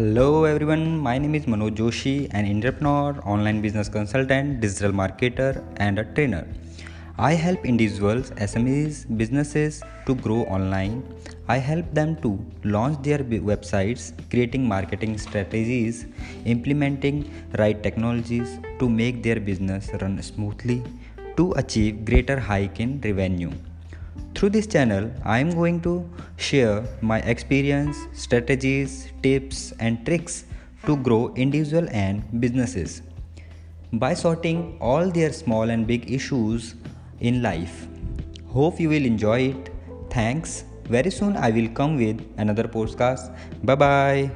Hello everyone, my name is Manoj Joshi, an entrepreneur, online business consultant, digital marketer, and a trainer. I help individuals, SMEs, businesses to grow online. I help them to launch their websites, creating marketing strategies, implementing right technologies to make their business run smoothly to achieve greater hike in revenue. Through this channel, I am going to share my experience, strategies, tips, and tricks to grow individual and businesses by sorting all their small and big issues in life. Hope you will enjoy it. Thanks. Very soon I will come with another podcast. Bye bye.